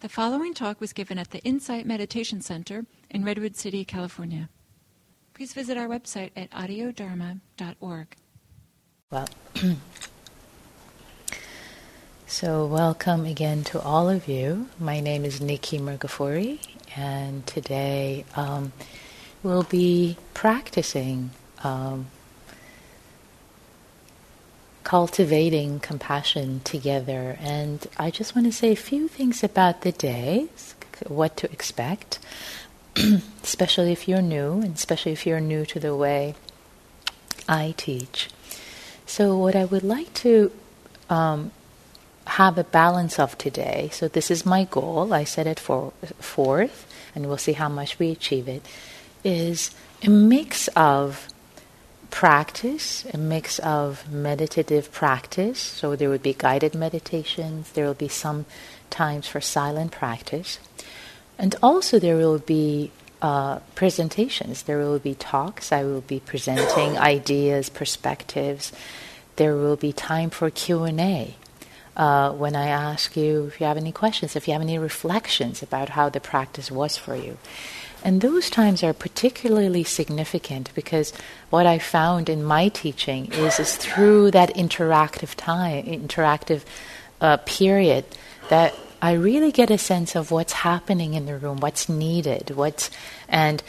The following talk was given at the Insight Meditation Center in Redwood City, California. Please visit our website at audiodharma.org. Well, so welcome again to all of you. My name is Nikki Mirghafori, and today um, we'll be practicing um, cultivating compassion together. And I just want to say a few things about the day, what to expect, especially if you're new, and especially if you're new to the way I teach. So, what I would like to um, have a balance of today, so this is my goal, I set it for forth, and we'll see how much we achieve it, is a mix of practice, a mix of meditative practice. So there would be guided meditations, there will be some times for silent practice. And also there will be uh, presentations, there will be talks, I will be presenting ideas, perspectives. There will be time for Q&A. Uh, when I ask you if you have any questions, if you have any reflections about how the practice was for you. And those times are particularly significant because what I found in my teaching is, is through that interactive time, interactive uh, period, that I really get a sense of what's happening in the room, what's needed, what's, and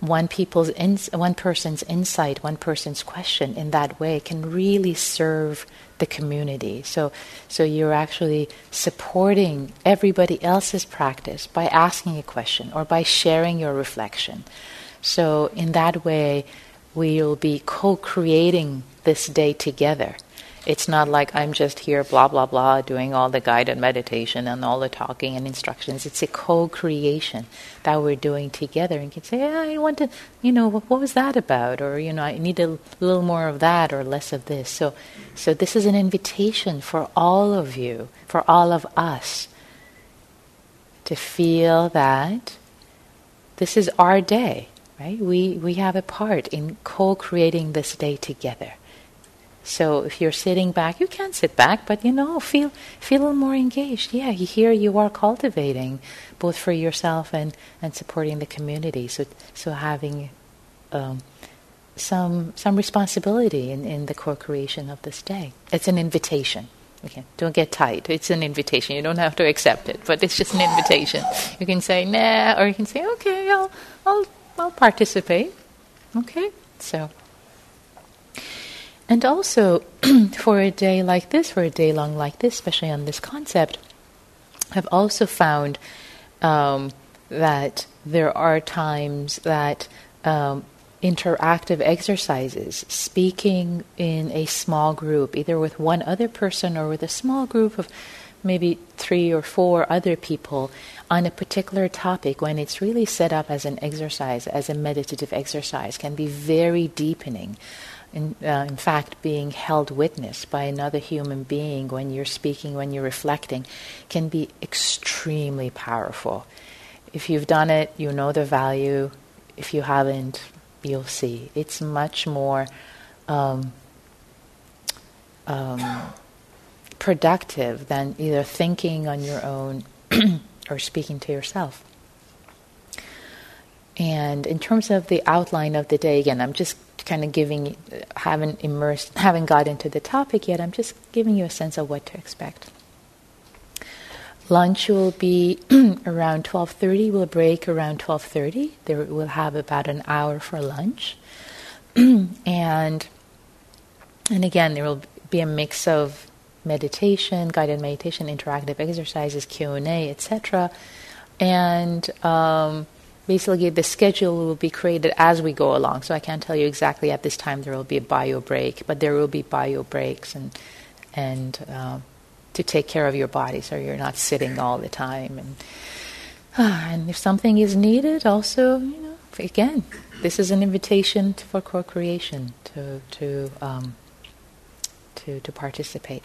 one people's ins- one person's insight, one person's question in that way can really serve the community. So, so you're actually supporting everybody else's practice by asking a question or by sharing your reflection. So, in that way, we'll be co-creating this day together. It's not like I'm just here, blah, blah, blah, doing all the guided meditation and all the talking and instructions. It's a co creation that we're doing together. And you can say, yeah, I want to, you know, what, what, was that about? Or, you know, I need a little more of that or less of this. So, so this is an invitation for all of you, for all of us, to feel that this is our day, right? We, we have a part in co creating this day together. So if you're sitting back, you can sit back, but you know, feel feel more engaged. Yeah, here you are cultivating both for yourself and, and supporting the community. So so having um, some some responsibility in, in the co-creation of this day. It's an invitation. Okay, don't get tight. It's an invitation. You don't have to accept it, but it's just an invitation. You can say nah, or you can say okay, I'll I'll I'll participate. Okay, so. And also, for a day like this, for a day long like this, especially on this concept, I've also found um, that there are times that um, interactive exercises, speaking in a small group, either with one other person or with a small group of maybe three or four other people on a particular topic when it's really set up as an exercise, as a meditative exercise, can be very deepening in, uh, in fact, being held witness by another human being when you're speaking, when you're reflecting, can be extremely powerful. If you've done it, you know the value. If you haven't, you'll see. It's much more um, um, productive than either thinking on your own or speaking to yourself. And in terms of the outline of the day, again, I'm just kind of giving, haven't immersed, haven't got into the topic yet. I'm just giving you a sense of what to expect. Lunch will be around 12:30. We'll break around 12:30. There we'll have about an hour for lunch, and and again there will be a mix of meditation, guided meditation, interactive exercises, Q and A, etc. And um, basically the schedule will be created as we go along. So I can't tell you exactly at this time there will be a bio break, but there will be bio breaks and and uh, to take care of your body so you're not sitting all the time. And uh, and if something is needed, also you know again, this is an invitation for co-creation to to um, to to participate.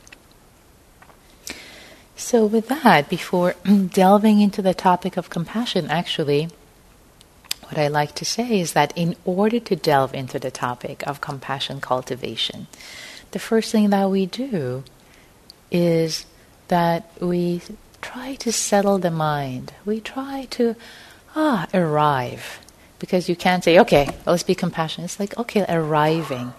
So, with that, before delving into the topic of compassion, actually, what I like to say is that in order to delve into the topic of compassion cultivation, the first thing that we do is that we try to settle the mind. We try to ah arrive because you can't say okay, let's be compassionate. It's like okay, arriving,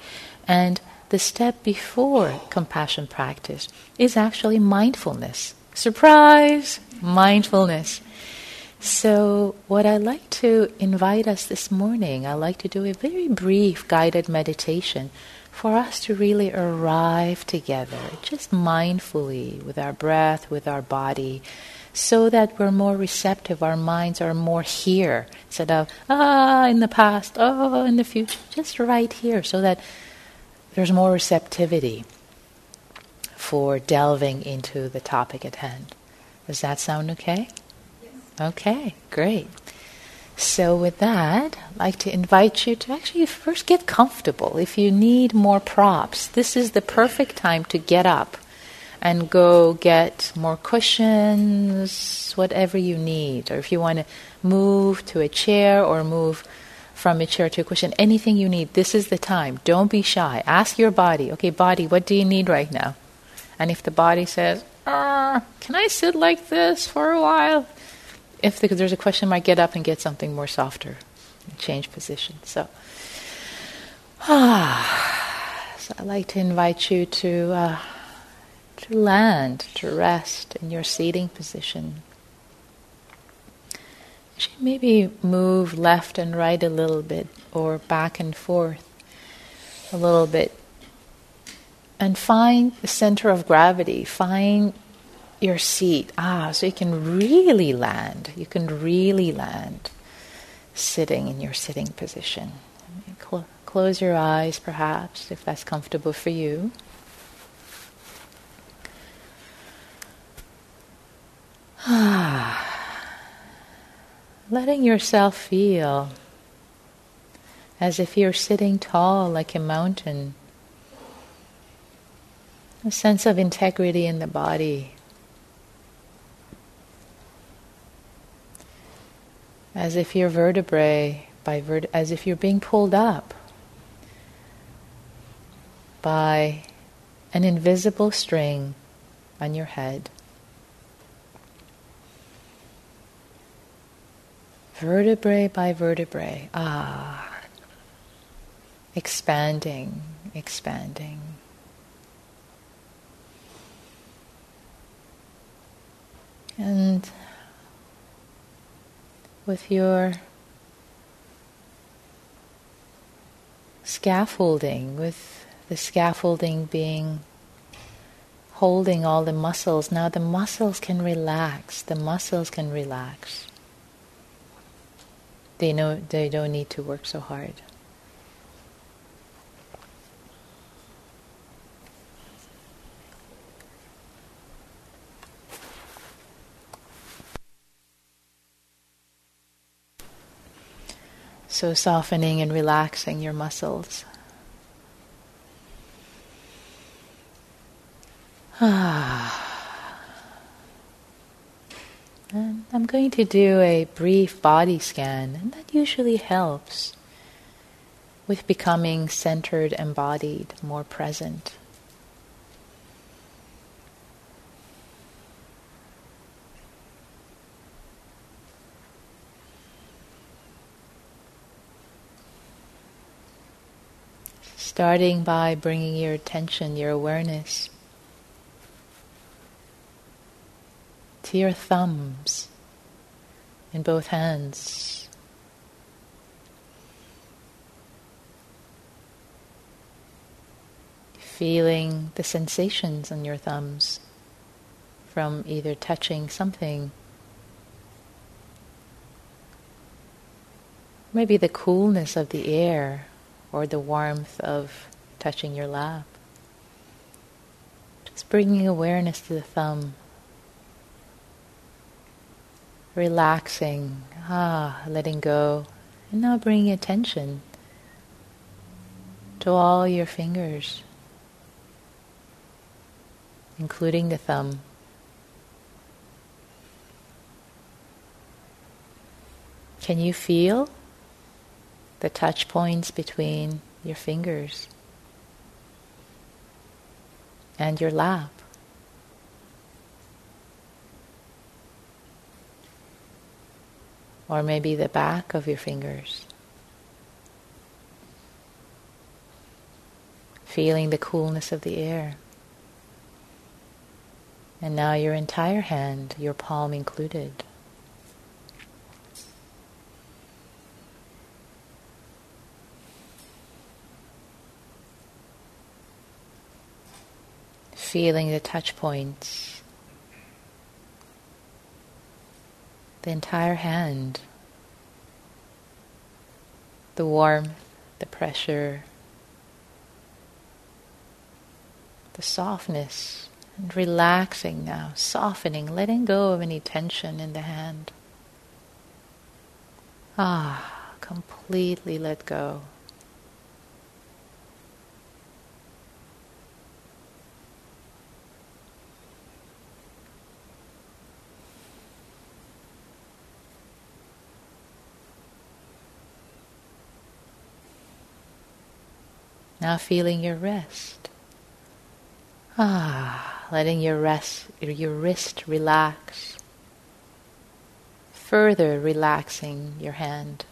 and the step before compassion practice is actually mindfulness. Surprise, mindfulness. So, what I'd like to invite us this morning, I'd like to do a very brief guided meditation for us to really arrive together, just mindfully with our breath, with our body, so that we're more receptive, our minds are more here instead of, ah, in the past, oh, in the future, just right here, so that there's more receptivity for delving into the topic at hand. Does that sound okay? Okay, great. So, with that, I'd like to invite you to actually first get comfortable. If you need more props, this is the perfect time to get up and go get more cushions, whatever you need. Or if you want to move to a chair or move from a chair to a cushion, anything you need, this is the time. Don't be shy. Ask your body, okay, body, what do you need right now? And if the body says, uh, can I sit like this for a while? If there's a question might get up and get something more softer, change position. So, ah, so I'd like to invite you to uh, to land, to rest in your seating position. Maybe move left and right a little bit, or back and forth a little bit, and find the center of gravity. Find your seat. Ah, so you can really land. You can really land sitting in your sitting position. Cl- close your eyes, perhaps, if that's comfortable for you. Ah, letting yourself feel as if you're sitting tall like a mountain. A sense of integrity in the body. As if your vertebrae, by vert- as if you're being pulled up by an invisible string on your head. Vertebrae by vertebrae, ah, expanding, expanding. And with your scaffolding, with the scaffolding being holding all the muscles. Now the muscles can relax. The muscles can relax. They know they don't need to work so hard. So, softening and relaxing your muscles. Ah. And I'm going to do a brief body scan, and that usually helps with becoming centered, embodied, more present. Starting by bringing your attention, your awareness to your thumbs in both hands. Feeling the sensations on your thumbs from either touching something, maybe the coolness of the air or the warmth of touching your lap. Just bringing awareness to the thumb. Relaxing, ah, letting go. And now bringing attention to all your fingers, including the thumb. Can you feel the touch points between your fingers and your lap. Or maybe the back of your fingers. Feeling the coolness of the air. And now your entire hand, your palm included. Feeling the touch points the entire hand, the warmth, the pressure, the softness, and relaxing now, softening, letting go of any tension in the hand. Ah, completely let go. Now feeling your wrist. Ah, letting your rest, your wrist relax. Further relaxing your hand.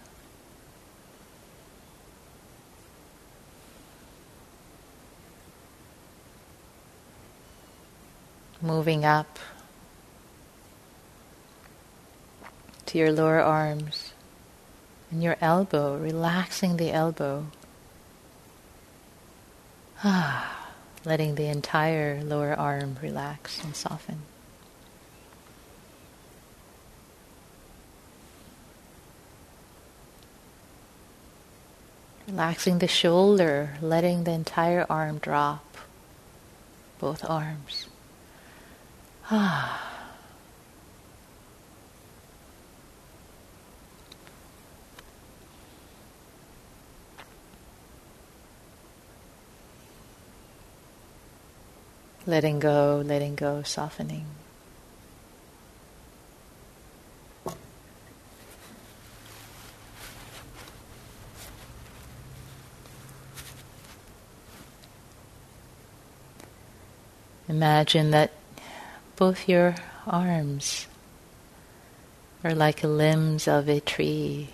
Moving up to your lower arms and your elbow, relaxing the elbow. Ah, letting the entire lower arm relax and soften. Relaxing the shoulder, letting the entire arm drop, both arms. Ah. Letting go, letting go, softening. Imagine that both your arms are like the limbs of a tree.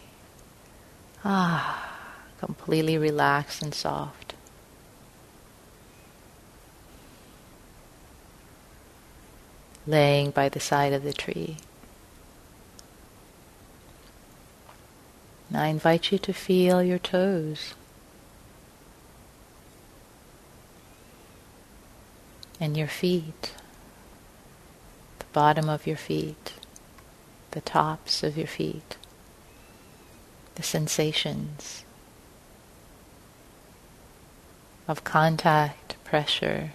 Ah, completely relaxed and soft. Laying by the side of the tree. I invite you to feel your toes. And your feet, the bottom of your feet, the tops of your feet, the sensations of contact, pressure,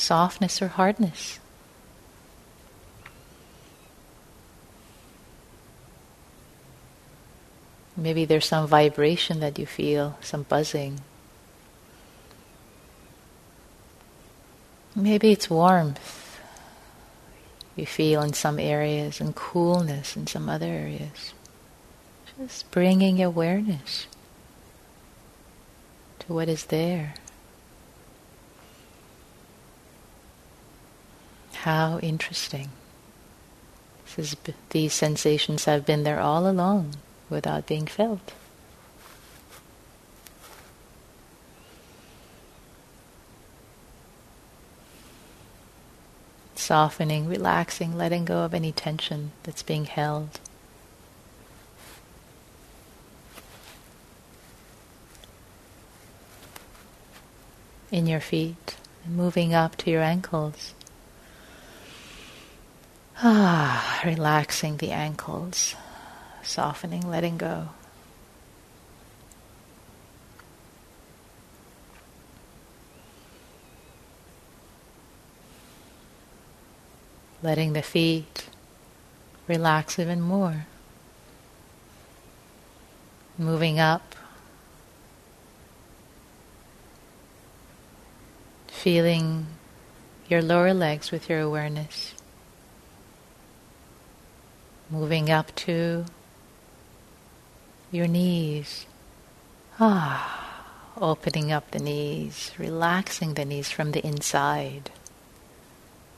softness or hardness. Maybe there's some vibration that you feel, some buzzing. Maybe it's warmth you feel in some areas and coolness in some other areas. Just bringing awareness to what is there. How interesting. Is, these sensations have been there all along without being felt. Softening, relaxing, letting go of any tension that's being held. In your feet, moving up to your ankles. Ah, relaxing the ankles, softening, letting go. Letting the feet relax even more. Moving up. Feeling your lower legs with your awareness moving up to your knees. Ah, opening up the knees, relaxing the knees from the inside.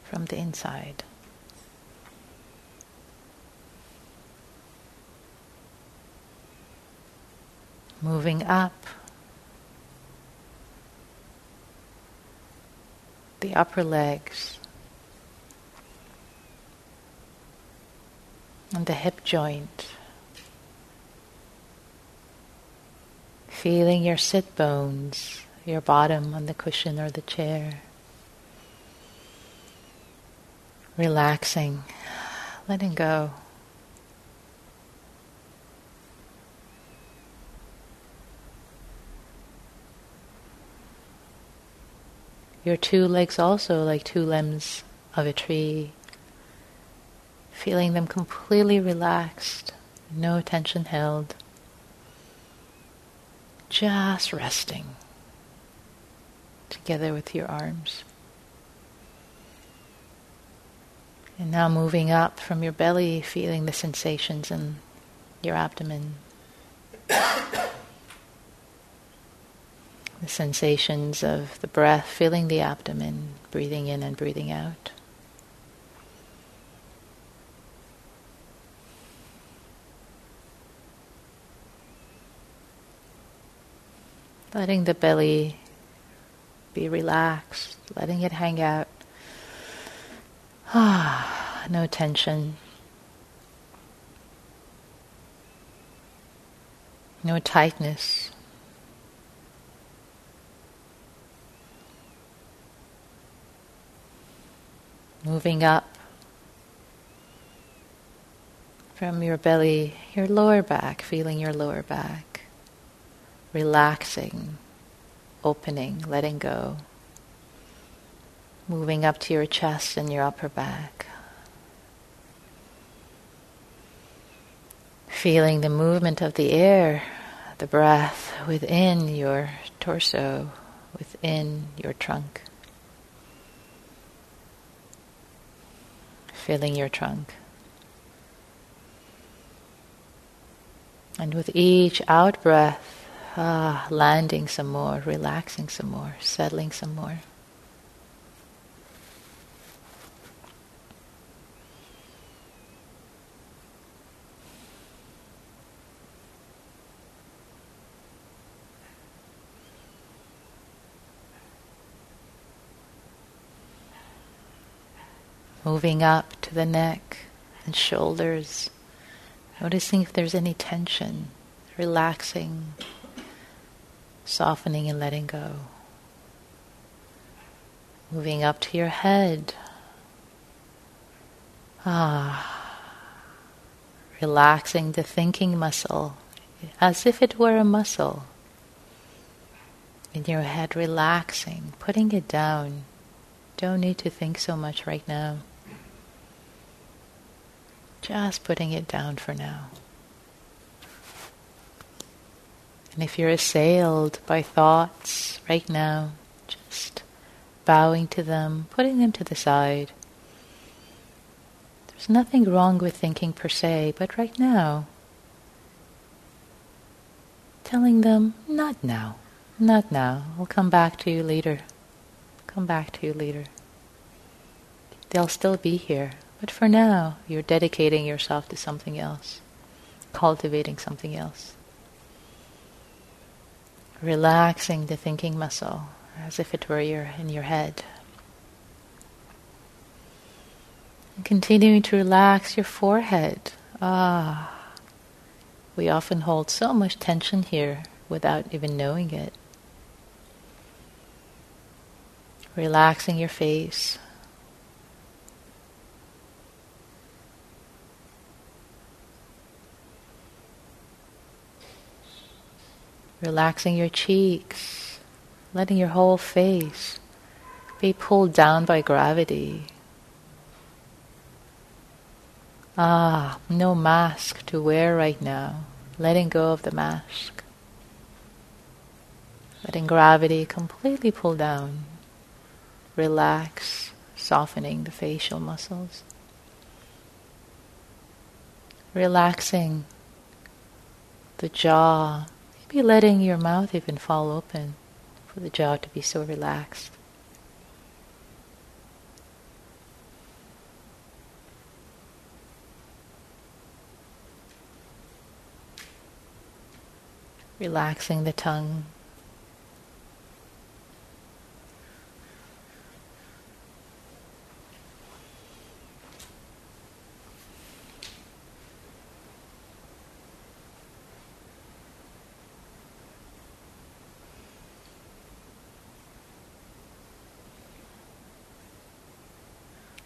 From the inside. Moving up. The upper legs and the hip joint. Feeling your sit bones, your bottom on the cushion or the chair. Relaxing, letting go. Your two legs also like two limbs of a tree. Feeling them completely relaxed, no tension held. Just resting together with your arms. And now moving up from your belly, feeling the sensations in your abdomen. the sensations of the breath filling the abdomen, breathing in and breathing out. Letting the belly be relaxed, letting it hang out. Ah, no tension. No tightness. moving up from your belly, your lower back, feeling your lower back, relaxing, opening, letting go, moving up to your chest and your upper back. Feeling the movement of the air, the breath within your torso, within your trunk. filling your trunk. And with each out breath, ah, landing some more, relaxing some more, settling some more. moving up to the neck and shoulders, noticing if there's any tension, relaxing, softening and letting go. Moving up to your head. Ah, relaxing the thinking muscle as if it were a muscle in your head, relaxing, putting it down. Don't need to think so much right now. Just putting it down for now. And if you're assailed by thoughts right now, just bowing to them, putting them to the side. There's nothing wrong with thinking per se, but right now, telling them, not now, not now, I'll come back to you later. Come back to you later. They'll still be here. But for now, you're dedicating yourself to something else, cultivating something else. Relaxing the thinking muscle as if it were your, in your head. And continuing to relax your forehead. Ah, we often hold so much tension here without even knowing it. Relaxing your face. Relaxing your cheeks, letting your whole face be pulled down by gravity. Ah, no mask to wear right now, letting go of the mask. Letting gravity completely pull down, relax, softening the facial muscles. Relaxing the jaw, be letting your mouth even fall open for the jaw to be so relaxed. relaxing the tongue.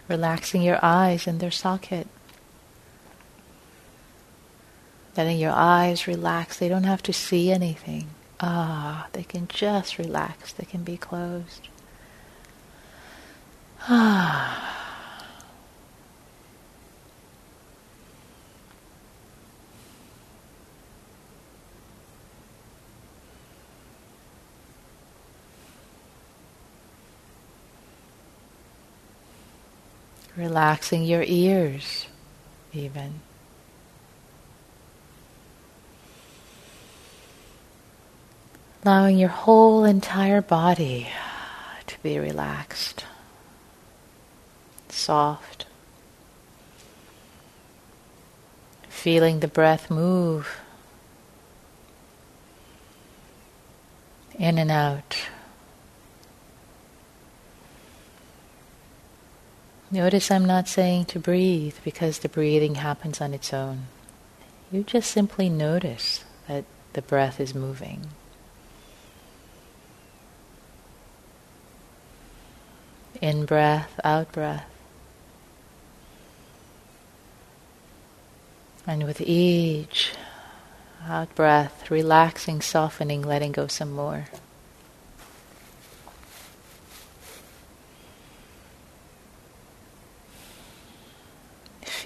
Relaxing your eyes in their socket. Letting your eyes relax. They don't have to see anything. Ah, they can just relax. They can be closed. Ah. Relaxing your ears, even. Allowing your whole entire body to be relaxed, soft. Feeling the breath move in and out. Notice I'm not saying to breathe because the breathing happens on its own. You just simply notice that the breath is moving. In breath, out breath. And with each out breath, relaxing, softening, letting go some more.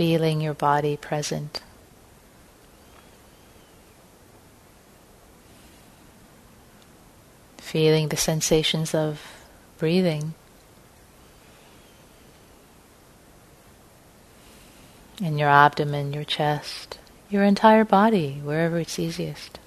Feeling your body present. Feeling the sensations of breathing in your abdomen, your chest, your entire body, wherever it's easiest.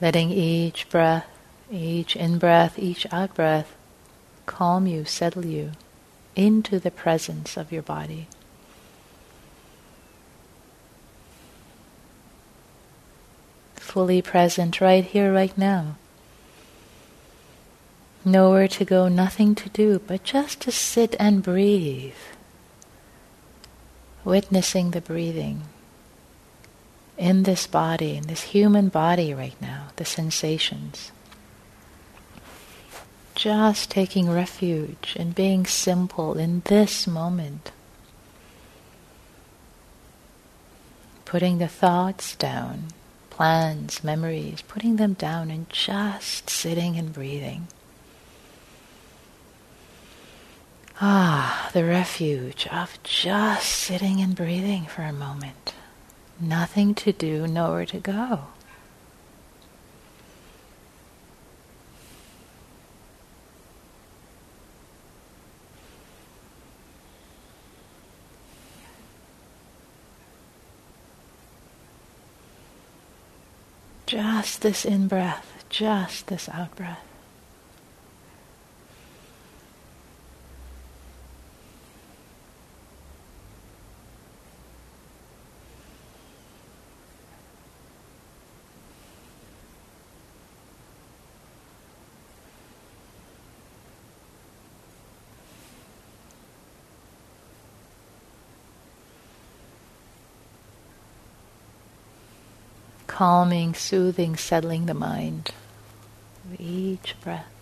Letting each breath, each in breath, each out breath calm you, settle you into the presence of your body. Fully present right here, right now. Nowhere to go, nothing to do, but just to sit and breathe. Witnessing the breathing in this body, in this human body right now, the sensations. Just taking refuge and being simple in this moment. Putting the thoughts down, plans, memories, putting them down and just sitting and breathing. Ah, the refuge of just sitting and breathing for a moment. Nothing to do, nowhere to go. Just this in breath, just this out breath. Calming, soothing, settling the mind with each breath.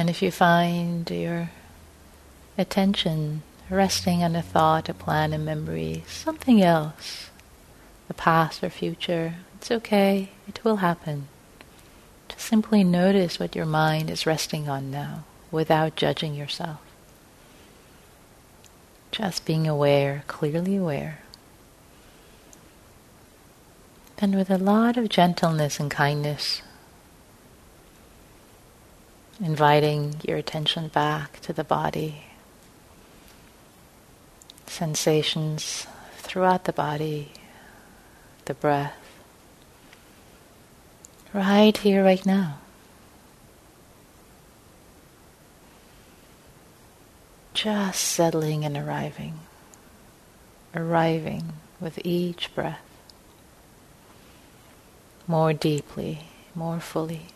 And if you find your attention resting on a thought, a plan, a memory, something else, the past or future, it's okay, it will happen. Just simply notice what your mind is resting on now without judging yourself. Just being aware, clearly aware. And with a lot of gentleness and kindness, inviting your attention back to the body, sensations throughout the body, the breath, right here, right now. Just settling and arriving, arriving with each breath more deeply, more fully.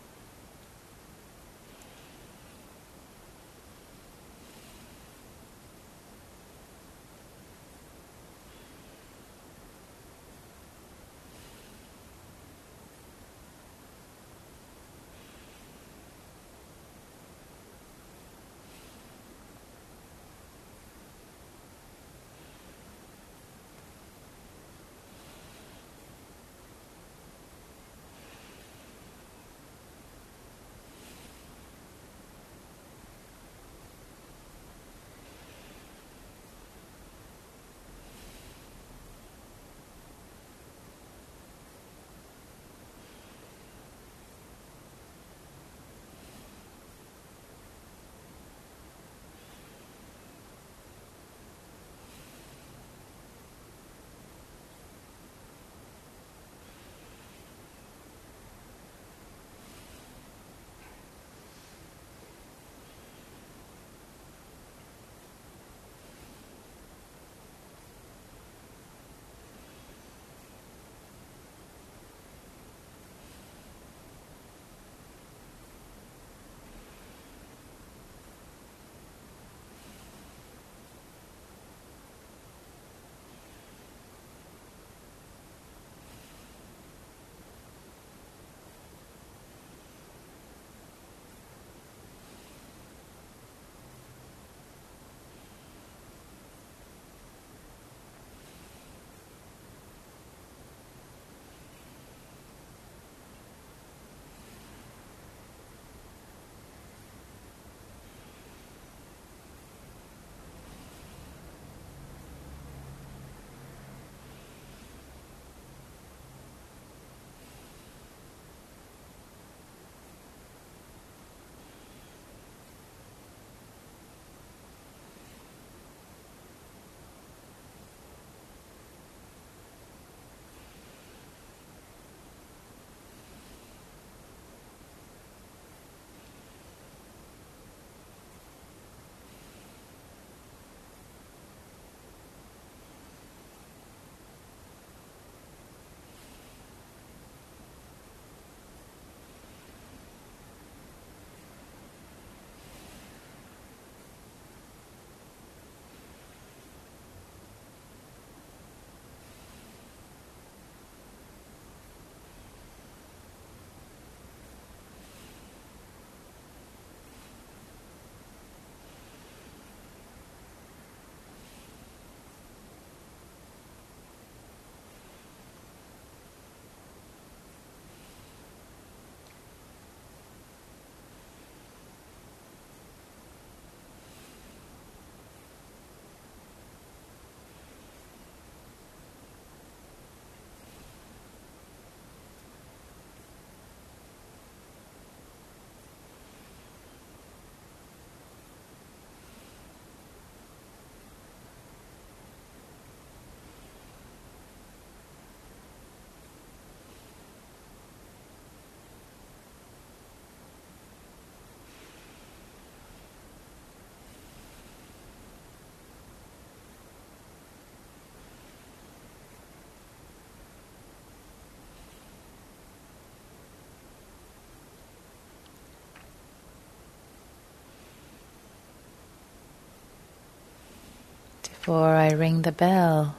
Before I ring the bell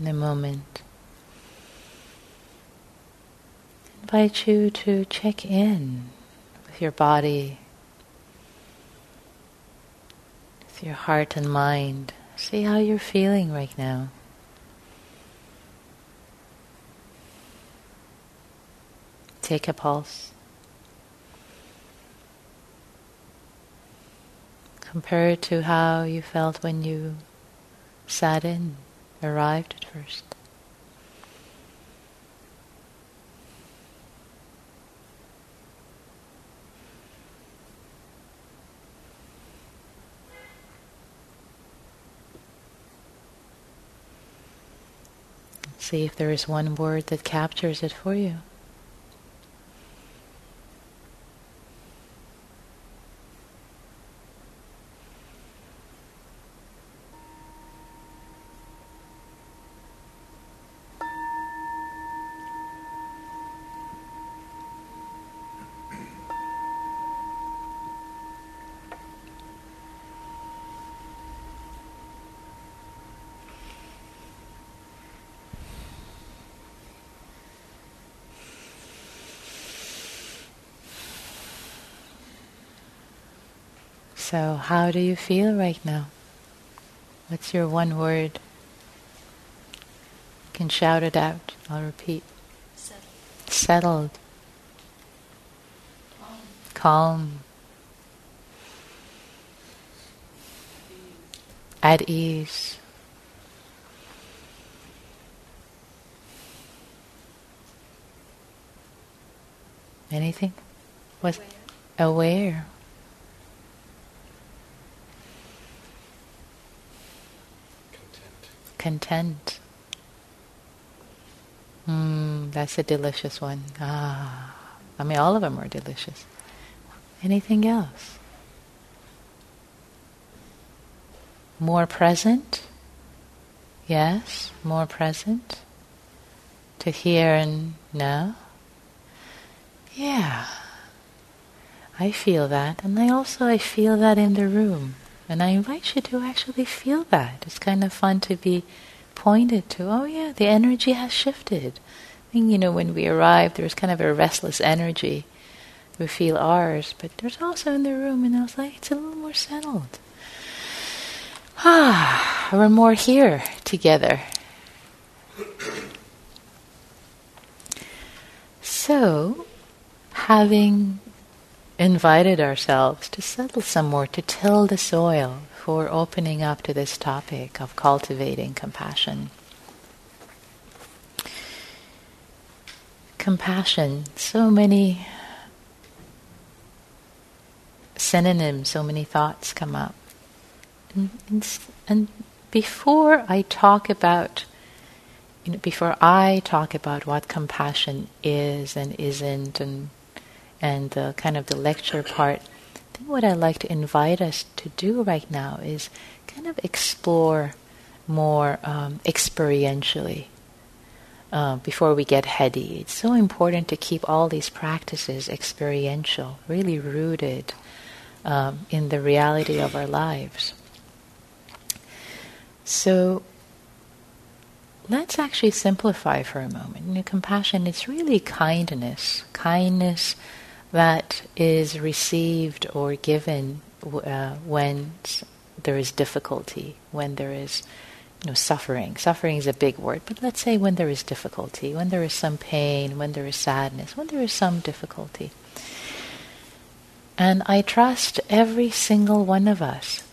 in a moment. Invite you to check in with your body, with your heart and mind. See how you're feeling right now. Take a pulse. Compare it to how you felt when you sat in, arrived at first. See if there is one word that captures it for you. So, how do you feel right now? What's your one word? You can shout it out. I'll repeat. Settled. Settled. Calm. Calm. At ease. Anything? Was aware. Content. Mm, that's a delicious one. Ah, I mean, all of them are delicious. Anything else? More present? Yes, more present to here and now. Yeah, I feel that, and I also I feel that in the room, and I invite you to actually feel that. It's kind of fun to be pointed to. Oh yeah, the energy has shifted. I think you know when we arrive, there's kind of a restless energy. We feel ours, but there's also in the room, and I was like, it's a little more settled. Ah, we're more here together. So, having invited ourselves to settle some more, to till the soil for opening up to this topic of cultivating compassion. Compassion, so many synonyms, so many thoughts come up. And, and, and before I talk about you know, before I talk about what compassion is and isn't, and and the kind of the lecture part, I think what I'd like to invite us to do right now is kind of explore more um, experientially uh, before we get heady. It's so important to keep all these practices experiential, really rooted um, in the reality of our lives. So let's actually simplify for a moment. You know, compassion is really kindness, kindness that is received or given uh, when there is difficulty, when there is you know, suffering. Suffering is a big word, but let's say when there is difficulty, when there is some pain, when there is sadness, when there is some difficulty. And I trust every single one of us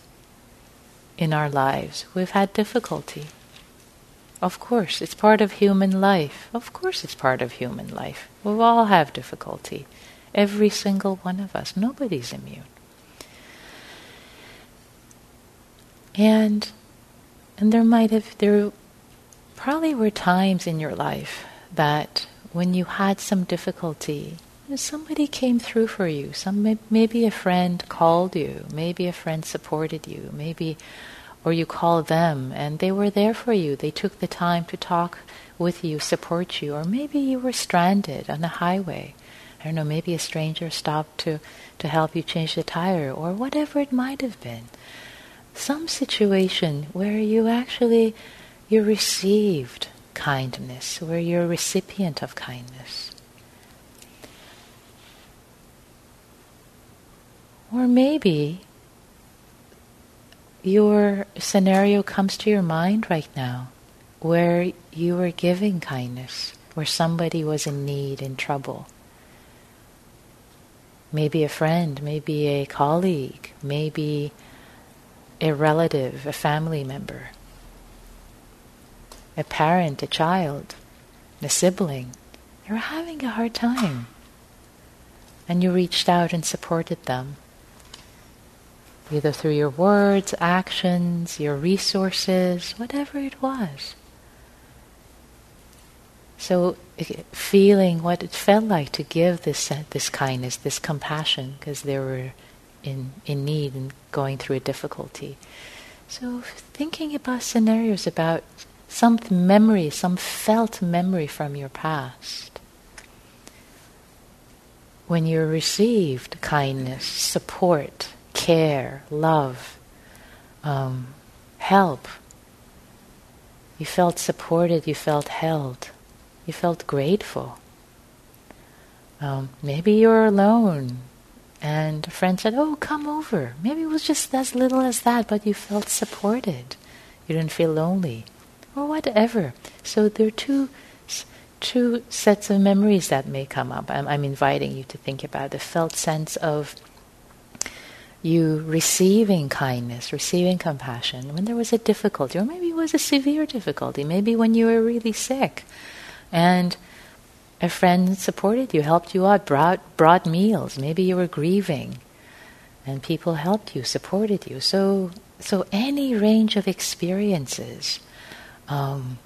in our lives, we've had difficulty. Of course, it's part of human life. Of course, it's part of human life. We all have difficulty. Every single one of us. Nobody's immune. And and there might have there probably were times in your life that when you had some difficulty, somebody came through for you. Some maybe a friend called you, maybe a friend supported you, maybe or you called them and they were there for you. They took the time to talk with you, support you, or maybe you were stranded on the highway I don't know, maybe a stranger stopped to, to help you change the tire, or whatever it might have been. Some situation where you actually you received kindness, where you're a recipient of kindness. Or maybe your scenario comes to your mind right now where you were giving kindness, where somebody was in need, in trouble. Maybe a friend, maybe a colleague, maybe a relative, a family member, a parent, a child, a sibling. You're having a hard time. And you reached out and supported them either through your words, actions, your resources, whatever it was. So, feeling what it felt like to give this this kindness, this compassion, because they were in in need and going through a difficulty. So, thinking about scenarios about some memory, some felt memory from your past. When you received kindness, support, care, love, um, help. You felt supported, you felt held, you felt grateful. Um, maybe you're alone and a friend said, Oh, come over. Maybe it was just as little as that, but you felt supported. You didn't feel lonely. Or whatever. So there are two, two sets of memories that may come up. I'm, I'm inviting you to think about the felt sense of you receiving kindness, receiving compassion when there was a difficulty, or maybe it was a severe difficulty, maybe when you were really sick, and a friend supported you, helped you out, brought brought meals. Maybe you were grieving, and people helped you, supported you. So, so any range of experiences um,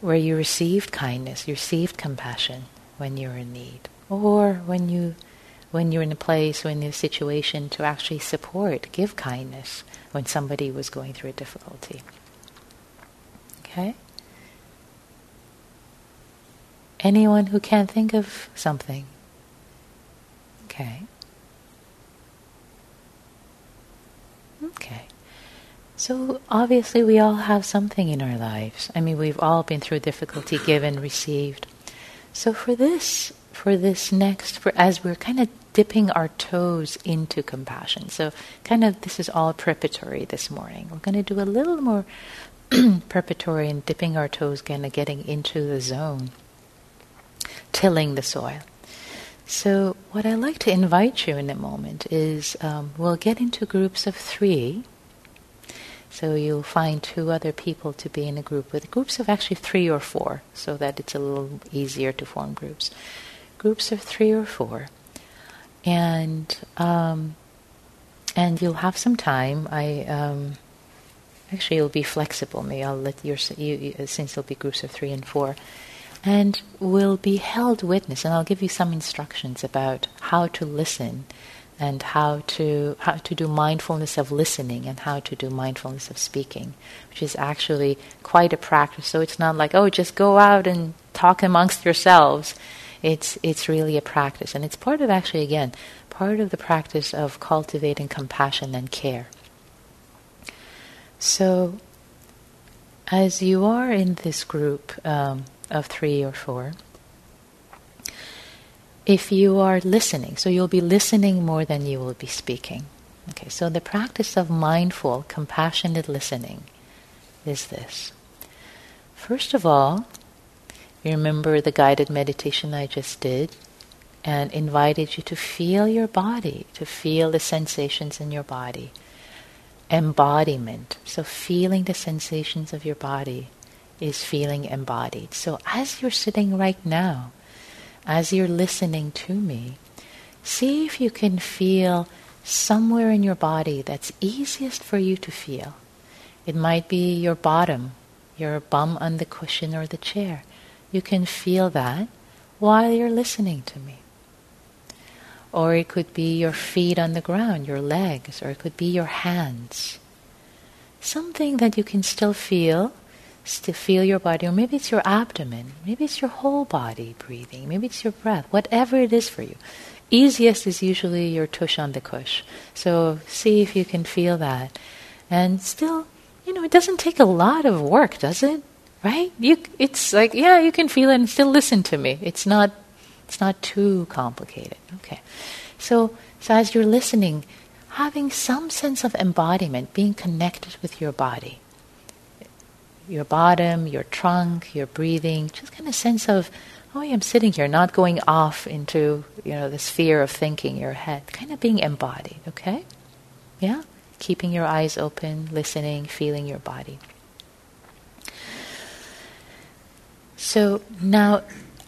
where you received kindness, you received compassion when you were in need, or when you when you're in a place or in a situation to actually support, give kindness when somebody was going through a difficulty. Okay? Anyone who can't think of something? Okay. Okay. So obviously we all have something in our lives. I mean, we've all been through difficulty, given, received. So for this for this next, for as we're kind of dipping our toes into compassion. So, kind of, this is all preparatory this morning. We're going to do a little more preparatory and dipping our toes, kind of getting into the zone, tilling the soil. So, what I'd like to invite you in a moment is um, we'll get into groups of three. So you'll find two other people to be in a group with groups of actually three or four, so that it's a little easier to form groups groups of three or four, and um, and you'll have some time. I um, actually you'll be flexible. Maybe I'll let your you, since there'll be groups of three and four, and will be held witness. And I'll give you some instructions about how to listen and how to how to do mindfulness of listening and how to do mindfulness of speaking, which is actually quite a practice. So it's not like oh, just go out and talk amongst yourselves. It's it's really a practice, and it's part of actually again part of the practice of cultivating compassion and care. So, as you are in this group um, of three or four, if you are listening, so you'll be listening more than you will be speaking. Okay, so the practice of mindful, compassionate listening is this. First of all, you remember the guided meditation I just did and invited you to feel your body, to feel the sensations in your body. Embodiment. So, feeling the sensations of your body is feeling embodied. So, as you're sitting right now, as you're listening to me, see if you can feel somewhere in your body that's easiest for you to feel. It might be your bottom, your bum on the cushion or the chair. You can feel that while you're listening to me. Or it could be your feet on the ground, your legs, or it could be your hands. Something that you can still feel, still feel your body, or maybe it's your abdomen, maybe it's your whole body breathing, maybe it's your breath, whatever it is for you. Easiest is usually your tush on the cush. So see if you can feel that. And still, you know, it doesn't take a lot of work, does it? right? You, it's like, yeah, you can feel it and still listen to me. It's not, it's not too complicated. Okay. So, so as you're listening, having some sense of embodiment, being connected with your body. Your bottom, your trunk, your breathing, just kind of sense of, oh, I'm sitting here, not going off into, you know, the sphere of thinking, your head, kind of being embodied, okay? Yeah? Keeping your eyes open, listening, feeling your body. So now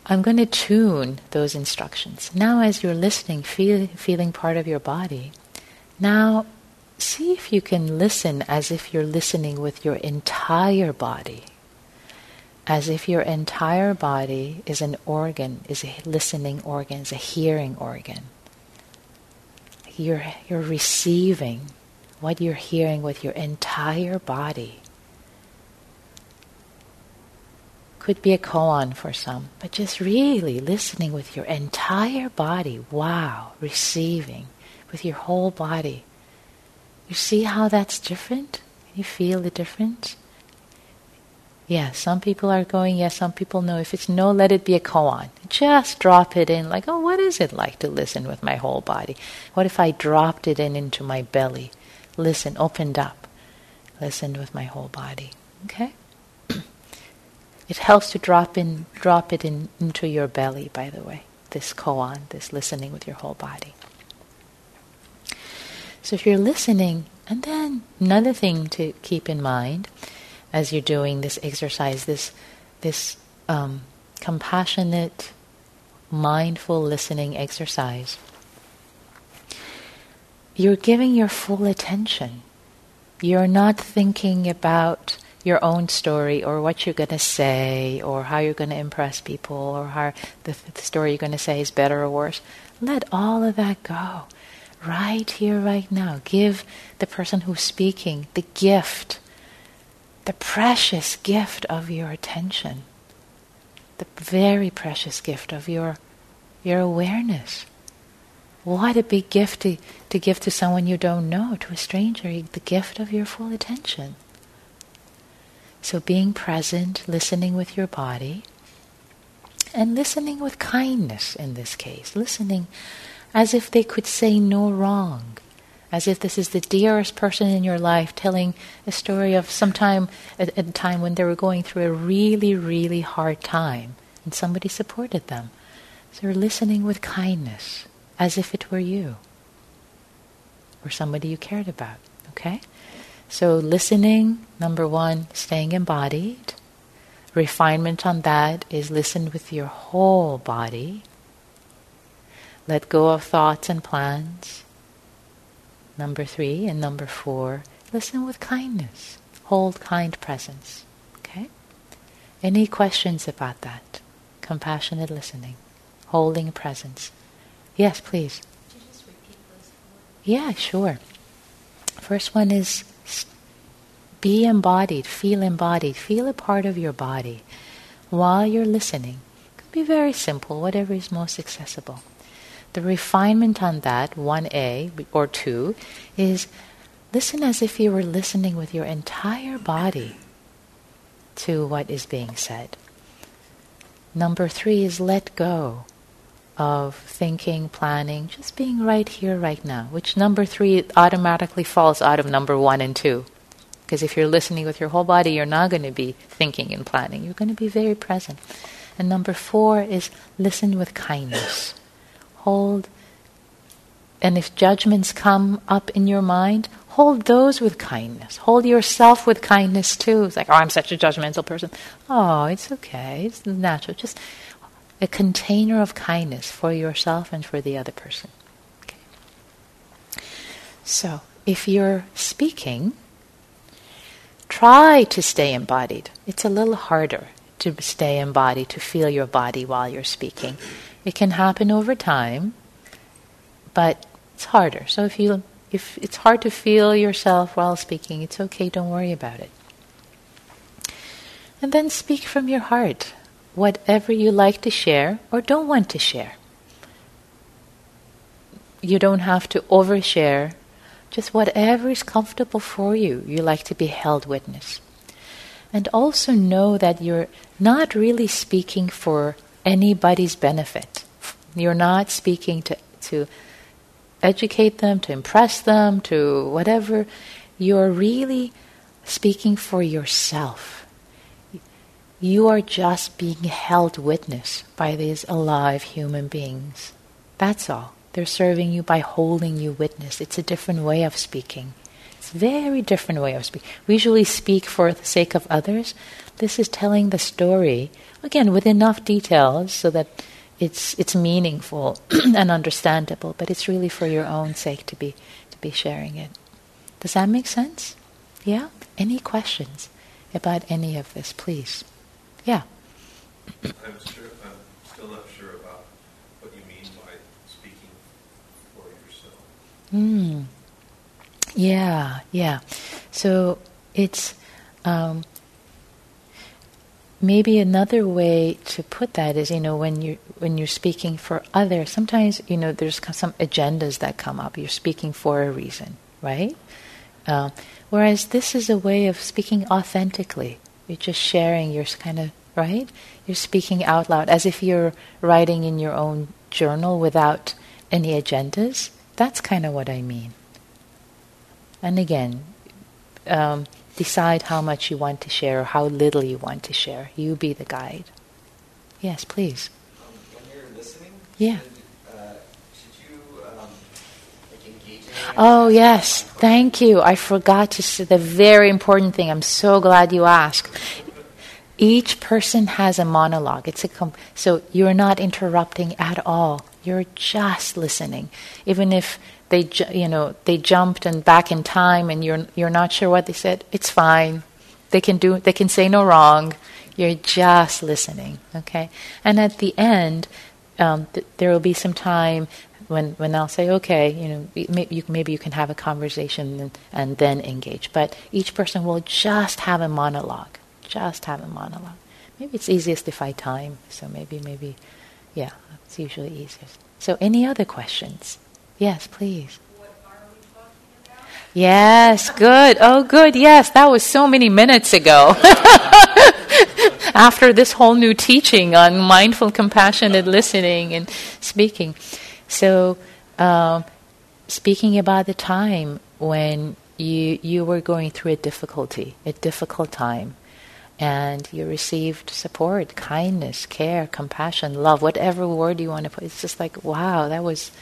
I'm going to tune those instructions. Now, as you're listening, feel, feeling part of your body, now see if you can listen as if you're listening with your entire body. As if your entire body is an organ, is a listening organ, is a hearing organ. You're, you're receiving what you're hearing with your entire body. Could be a koan for some, but just really listening with your entire body. Wow, receiving with your whole body. You see how that's different? You feel the difference? Yeah, some people are going, yes, yeah, some people know. If it's no, let it be a koan. Just drop it in, like, oh, what is it like to listen with my whole body? What if I dropped it in into my belly? Listen, opened up, listened with my whole body. Okay? It helps to drop in, drop it in, into your belly. By the way, this koan, this listening with your whole body. So if you're listening, and then another thing to keep in mind as you're doing this exercise, this this um, compassionate, mindful listening exercise, you're giving your full attention. You're not thinking about your own story or what you're going to say or how you're going to impress people or how the, the story you're going to say is better or worse. Let all of that go. Right here, right now. Give the person who's speaking the gift, the precious gift of your attention, the very precious gift of your, your awareness. What a big gift to, to give to someone you don't know, to a stranger, the gift of your full attention. So being present, listening with your body, and listening with kindness in this case, listening as if they could say no wrong, as if this is the dearest person in your life telling a story of some time, at a time when they were going through a really, really hard time, and somebody supported them. So you're listening with kindness, as if it were you, or somebody you cared about, okay? So, listening, number one, staying embodied. Refinement on that is listen with your whole body. Let go of thoughts and plans. Number three. And number four, listen with kindness. Hold kind presence. Okay? Any questions about that? Compassionate listening. Holding presence. Yes, please. Yeah, sure. First one is be embodied, feel embodied, feel a part of your body while you're listening. It could be very simple, whatever is most accessible. The refinement on that, 1A or 2, is listen as if you were listening with your entire body to what is being said. Number three is let go of thinking, planning, just being right here, right now, which number three automatically falls out of number one and two. Because if you're listening with your whole body, you're not going to be thinking and planning. You're going to be very present. And number four is listen with kindness. Hold. And if judgments come up in your mind, hold those with kindness. Hold yourself with kindness too. It's like, oh, I'm such a judgmental person. Oh, it's okay. It's natural. Just a container of kindness for yourself and for the other person. Okay. So, if you're speaking, Try to stay embodied. It's a little harder to stay embodied, to feel your body while you're speaking. It can happen over time, but it's harder. So if you if it's hard to feel yourself while speaking, it's okay, don't worry about it. And then speak from your heart, whatever you like to share or don't want to share. You don't have to overshare just whatever is comfortable for you, you like to be held witness. And also know that you're not really speaking for anybody's benefit. You're not speaking to, to educate them, to impress them, to whatever. You're really speaking for yourself. You are just being held witness by these alive human beings. That's all. They're serving you by holding you witness. It's a different way of speaking. It's a very different way of speaking. We usually speak for the sake of others. This is telling the story, again, with enough details so that it's, it's meaningful and understandable, but it's really for your own sake to be, to be sharing it. Does that make sense? Yeah? Any questions about any of this, please? Yeah. I'm, sure, I'm still not sure about what you mean by speaking for yourself. Mm. Yeah, yeah. So it's um, maybe another way to put that is, you know, when you when you're speaking for others, sometimes you know there's some agendas that come up. You're speaking for a reason, right? Uh, whereas this is a way of speaking authentically. You're just sharing your kind of right? You're speaking out loud as if you're writing in your own journal without any agendas. That's kind of what I mean. And again, um, decide how much you want to share or how little you want to share. You be the guide. Yes, please. Um, when you're listening, yeah. Should, uh, should you um, like engage Oh yes, thank you. I forgot to say the very important thing. I'm so glad you asked each person has a monologue. It's a com- so you're not interrupting at all. You're just listening, even if they you know they jumped and back in time, and you're you're not sure what they said. It's fine. They can do. They can say no wrong. You're just listening. Okay, and at the end, um, th- there will be some time when when I'll say, okay, you know, maybe you, maybe you can have a conversation and, and then engage. But each person will just have a monologue just have a monologue. Maybe it's easiest if I time, so maybe, maybe, yeah, it's usually easiest. So, any other questions? Yes, please. Yes, good. Oh, good. Yes, that was so many minutes ago. After this whole new teaching on mindful, compassionate listening and speaking. So, um, speaking about the time when you, you were going through a difficulty, a difficult time, and you received support, kindness, care, compassion, love, whatever word you want to put. It's just like, wow, that was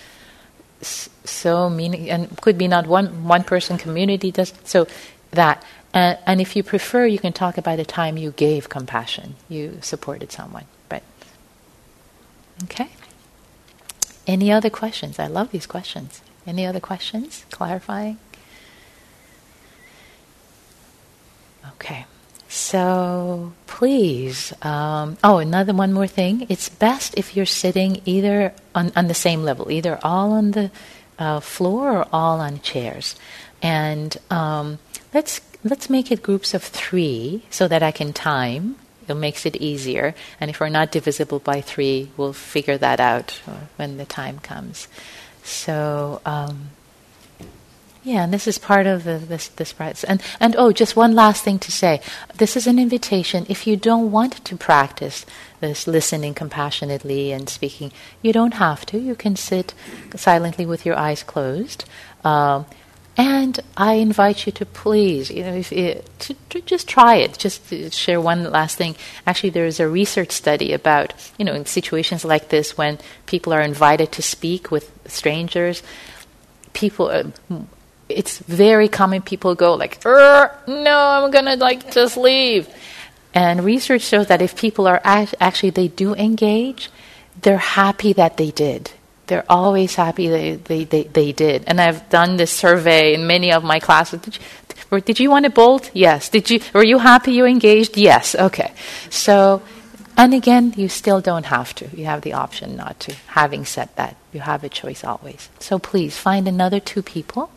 so meaning, and could be not one one person community does so that. And, and if you prefer, you can talk about the time you gave compassion, you supported someone. But okay. Any other questions? I love these questions. Any other questions? Clarifying. Okay. So please, um, oh, another one more thing. It's best if you're sitting either on, on the same level, either all on the uh, floor or all on chairs. And um, let's let's make it groups of three so that I can time. It makes it easier. And if we're not divisible by three, we'll figure that out when the time comes. So. Um, yeah, and this is part of the, this this practice. And and oh, just one last thing to say. This is an invitation. If you don't want to practice this listening compassionately and speaking, you don't have to. You can sit silently with your eyes closed. Um, and I invite you to please, you know, if it, to, to just try it. Just to share one last thing. Actually, there is a research study about, you know, in situations like this when people are invited to speak with strangers, people, uh, it's very common people go like, er, no, I'm gonna like just leave. And research shows that if people are act- actually they do engage, they're happy that they did. They're always happy they, they, they, they did. And I've done this survey in many of my classes. Did you, did you want to bolt? Yes. Did you were you happy you engaged? Yes. Okay. So and again, you still don't have to. You have the option not to. Having said that, you have a choice always. So please find another two people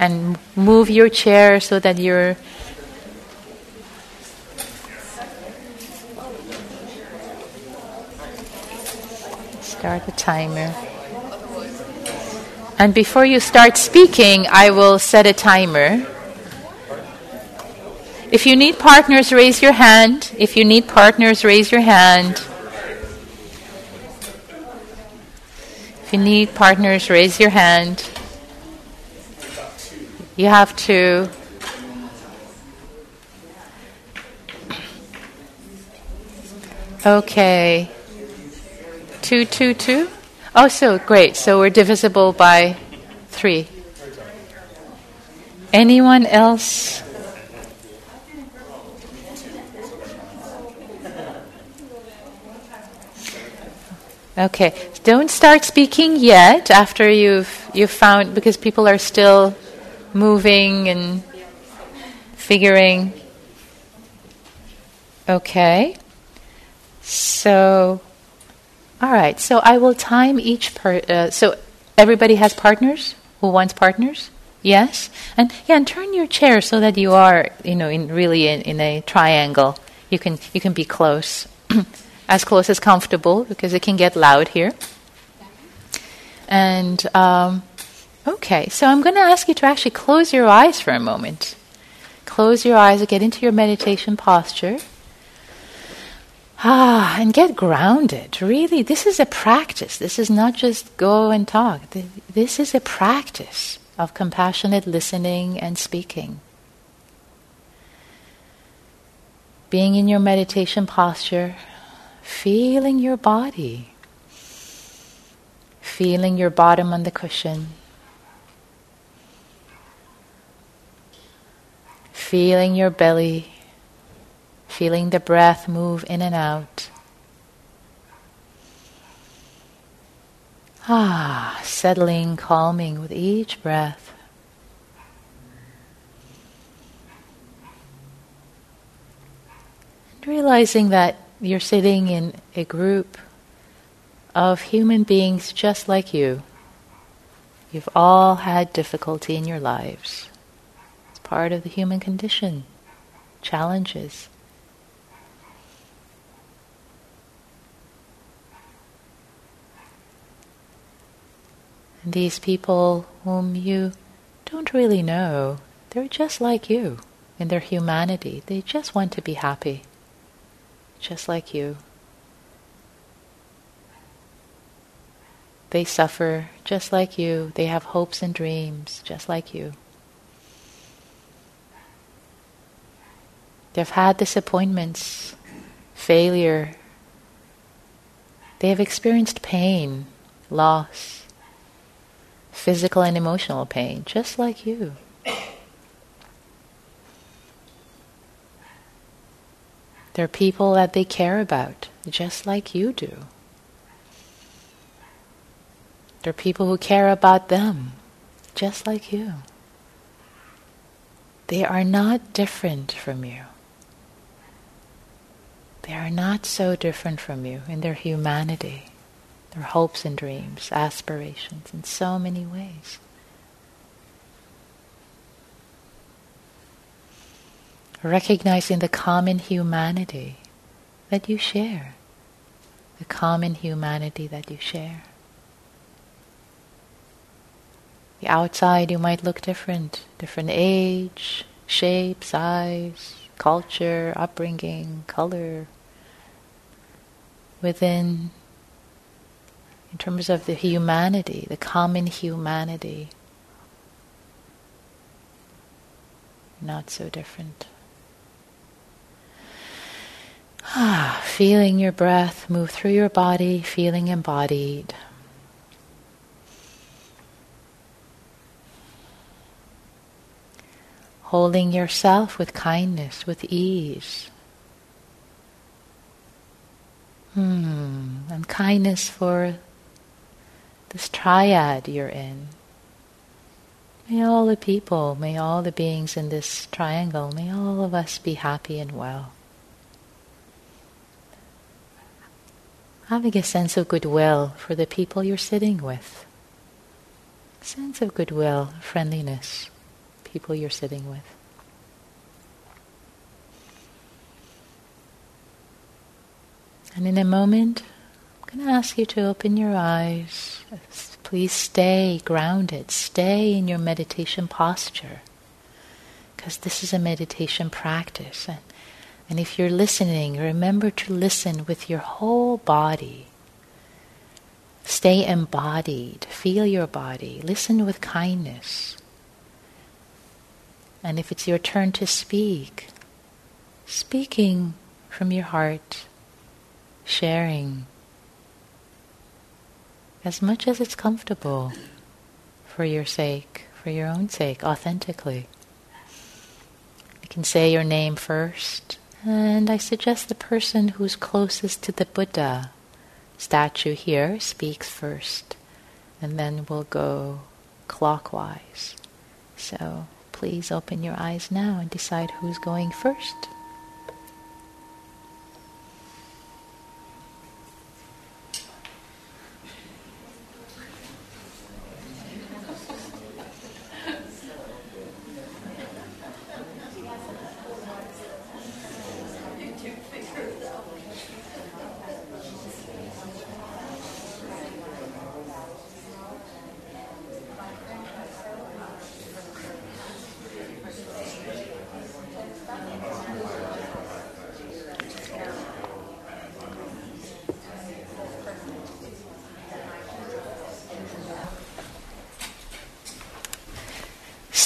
and move your chair so that you're start the timer. And before you start speaking i will set a timer. If you need partners raise your hand. If you need partners raise your hand. If you need partners, raise your hand. You have to. Okay. Two, two, two? Oh, so great. So we're divisible by three. Anyone else? Okay, don't start speaking yet after you've you've found because people are still moving and figuring. Okay. So all right. So I will time each per uh, so everybody has partners who wants partners? Yes? And yeah, and turn your chair so that you are, you know, in really in, in a triangle. You can you can be close. as close as comfortable because it can get loud here. And um, okay, so I'm going to ask you to actually close your eyes for a moment. Close your eyes and get into your meditation posture. Ah, and get grounded. Really, this is a practice. This is not just go and talk. This is a practice of compassionate listening and speaking. Being in your meditation posture, feeling your body, feeling your bottom on the cushion, feeling your belly, feeling the breath move in and out. Ah, settling, calming with each breath. And realizing that you're sitting in a group of human beings just like you. You've all had difficulty in your lives. Part of the human condition, challenges. And these people whom you don't really know, they're just like you in their humanity. They just want to be happy just like you. They suffer just like you. They have hopes and dreams just like you. They've had disappointments, failure. They have experienced pain, loss, physical and emotional pain, just like you. They're people that they care about, just like you do. They're people who care about them, just like you. They are not different from you. They are not so different from you in their humanity, their hopes and dreams, aspirations, in so many ways. recognizing the common humanity that you share, the common humanity that you share. The outside you might look different, different age, shape, size, culture, upbringing, color. Within, in terms of the humanity, the common humanity, not so different. Ah, feeling your breath move through your body, feeling embodied. Holding yourself with kindness, with ease. Hmm, and kindness for this triad you're in. May all the people, may all the beings in this triangle, may all of us be happy and well. having a sense of goodwill for the people you're sitting with. Sense of goodwill, friendliness, people you're sitting with. And in a moment, I'm going to ask you to open your eyes. Please stay grounded, stay in your meditation posture, because this is a meditation practice. And and if you're listening, remember to listen with your whole body. Stay embodied. Feel your body. Listen with kindness. And if it's your turn to speak, speaking from your heart, sharing as much as it's comfortable for your sake, for your own sake, authentically. You can say your name first, and I suggest the person who's closest to the Buddha statue here speaks first, and then we'll go clockwise. So please open your eyes now and decide who's going first.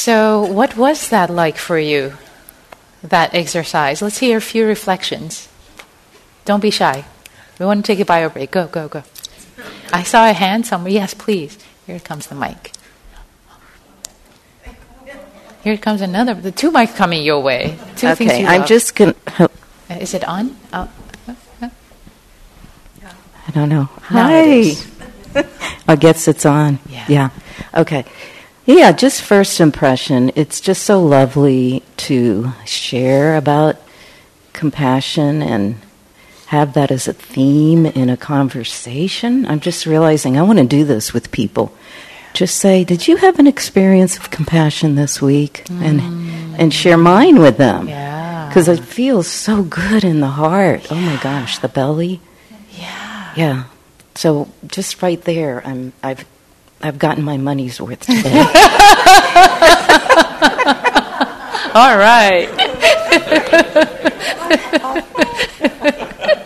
So, what was that like for you, that exercise? Let's hear a few reflections. Don't be shy. We want to take a bio break. Go, go, go. I saw a hand somewhere. Yes, please. Here comes the mic. Here comes another. The two mics coming your way. Two things Okay, you I'm love. just going to. Uh, Is it on? Oh. I don't know. Now Hi. I guess it's on. Yeah. Yeah. Okay. Yeah, just first impression. It's just so lovely to share about compassion and have that as a theme in a conversation. I'm just realizing I want to do this with people. Just say, "Did you have an experience of compassion this week?" and mm. and share mine with them. Yeah. Because it feels so good in the heart. Oh my gosh, the belly. Yeah. Yeah. So just right there, I'm I've I've gotten my money's worth today. All right.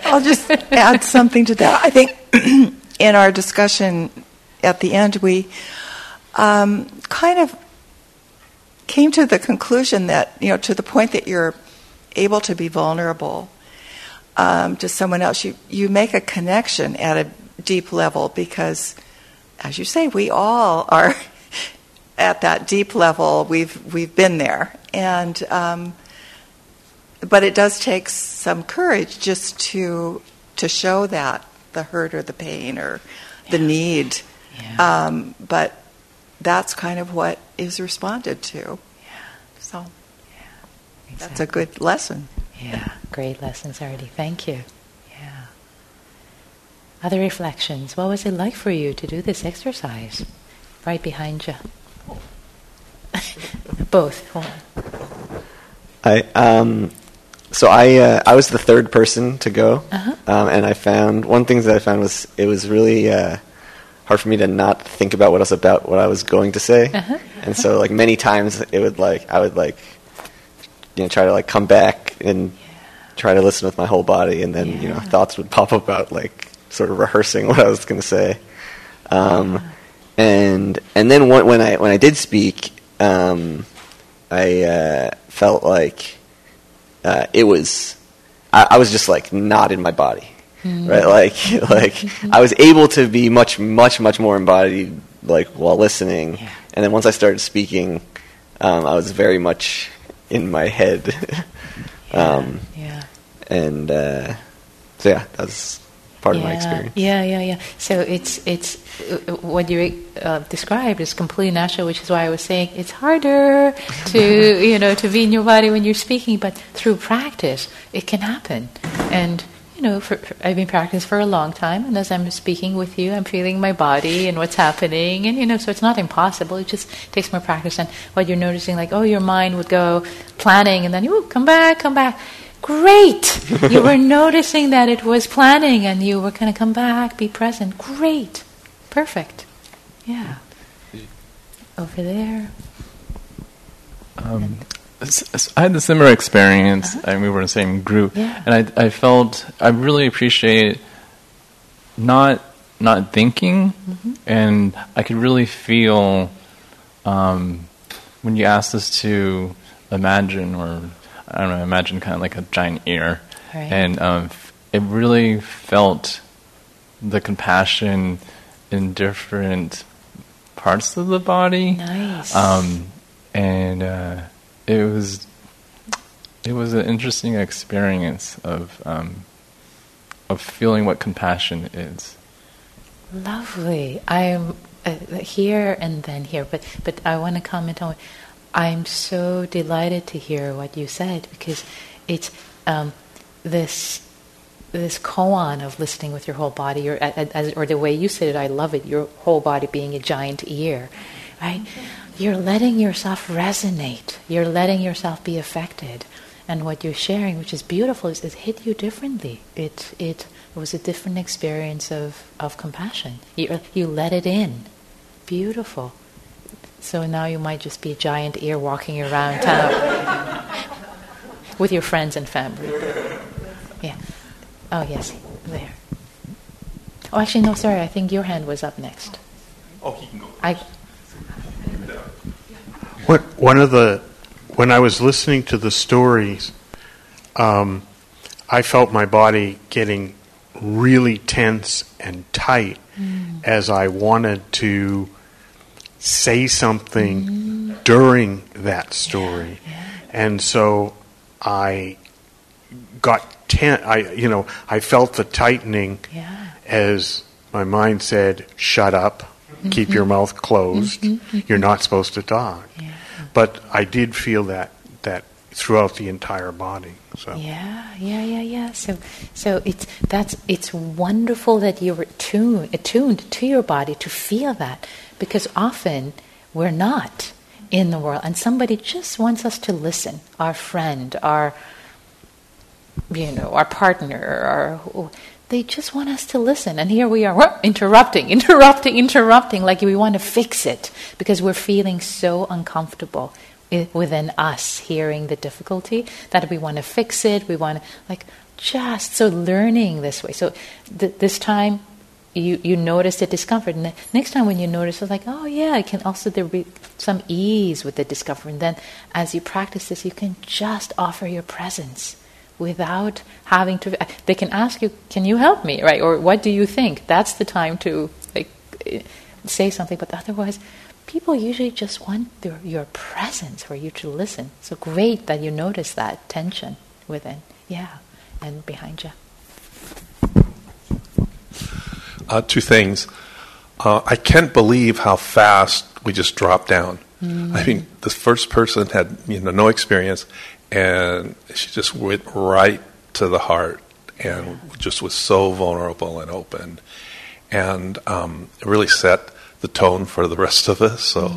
I'll just add something to that. I think in our discussion at the end, we um, kind of came to the conclusion that, you know, to the point that you're able to be vulnerable um, to someone else, you, you make a connection at a deep level because, as you say, we all are at that deep level. We've, we've been there. And, um, but it does take some courage just to to show that the hurt or the pain or the need. Yeah. Um, but that's kind of what is responded to. Yeah. So that's a good lesson. Yeah, great lessons already. Thank you. Yeah. Other reflections. What was it like for you to do this exercise? Right behind you. Both. I um, so I uh, I was the third person to go, Uh-huh. um, and I found one thing that I found was it was really uh, hard for me to not think about what else about what I was going to say, Uh-huh. and so like many times it would like I would like you know try to like come back and try to listen with my whole body, and then you know thoughts would pop up about like sort of rehearsing what I was going to say, um, and and then when, when I when I did speak, um, I uh, felt like uh, it was I, I was just like not in my body, right? Like like I was able to be much much much more embodied like while listening, Yeah. and then once I started speaking, um, I was very much in my head, um, Yeah. and uh, so yeah, that's part of my yeah, experience. Yeah, yeah, yeah. So it's it's uh, what you uh, described is completely natural, which is why I was saying it's harder to you know to be in your body when you're speaking, but through practice it can happen. And you know, for, for- I've been practicing for a long time, and as I'm speaking with you, I'm feeling my body and what's happening, and you know, so it's not impossible. It just takes more practice. And what you're noticing, like, oh, your mind would go planning, and then you come back, come back. Great! you were noticing that it was planning and you were going to come back, be present. Great! Perfect. Yeah. Over there. Um, I had a similar experience, and we were in the same group, Uh-huh. Yeah. and I, I felt I really appreciate not not thinking, and I could really feel um, when you asked us to imagine, or I don't know, imagine kind of like a giant ear, Right. and um, it really felt the compassion in different parts of the body. Nice. Um, and uh, it was it was an interesting experience of um, of feeling what compassion is. Lovely. I'm uh, here and then here, but but I want to comment on. I'm so delighted to hear what you said because it's um, this this koan of listening with your whole body, or as, or the way you said it. I love it. Your whole body being a giant ear, right? You're letting yourself resonate. You're letting yourself be affected, and what you're sharing, which is beautiful, is it hit you differently. It it was a different experience of, of compassion. You, you let it in. Beautiful. So now you might just be a giant ear walking around town with your friends and family. Yeah. Oh, yes, there. Oh, actually, no, sorry. I think your hand was up next. Oh, he can go. I, What, one of the, when I was listening to the stories, um, I felt my body getting really tense and tight as I wanted to say something during that story. And so I got ten I you know, I felt the tightening yeah. as my mind said, "Shut up. Keep your mm-hmm. mouth closed. Mm-hmm. Mm-hmm. You're not supposed to talk." Yeah. But I did feel that that throughout the entire body. So Yeah, yeah, yeah, yeah. So, so it's that's it's wonderful that you're attuned, attuned to your body to feel that, because often we're not in the world, and somebody just wants us to listen. Our friend, our you know, our partner, our they just want us to listen, and here we are interrupting, interrupting, interrupting, like we want to fix it because we're feeling so uncomfortable within us hearing the difficulty that we want to fix it. We want to like just so learning this way. So th- this time. You, you notice the discomfort, and next time when you notice, it's like, oh yeah, it can also there be some ease with the discomfort. And then, as you practice this, you can just offer your presence without having to they can ask you can you help me right? Or what do you think? That's the time to like eh, say something. But otherwise people usually just want their, your presence for you to listen. So great that you notice that tension within. Yeah and behind you Uh, two things. Uh, I can't believe how fast we just dropped down. I mean, the first person had you know no experience, and she just went right to the heart, and just was so vulnerable and open, and um, it really set the tone for the rest of us. So,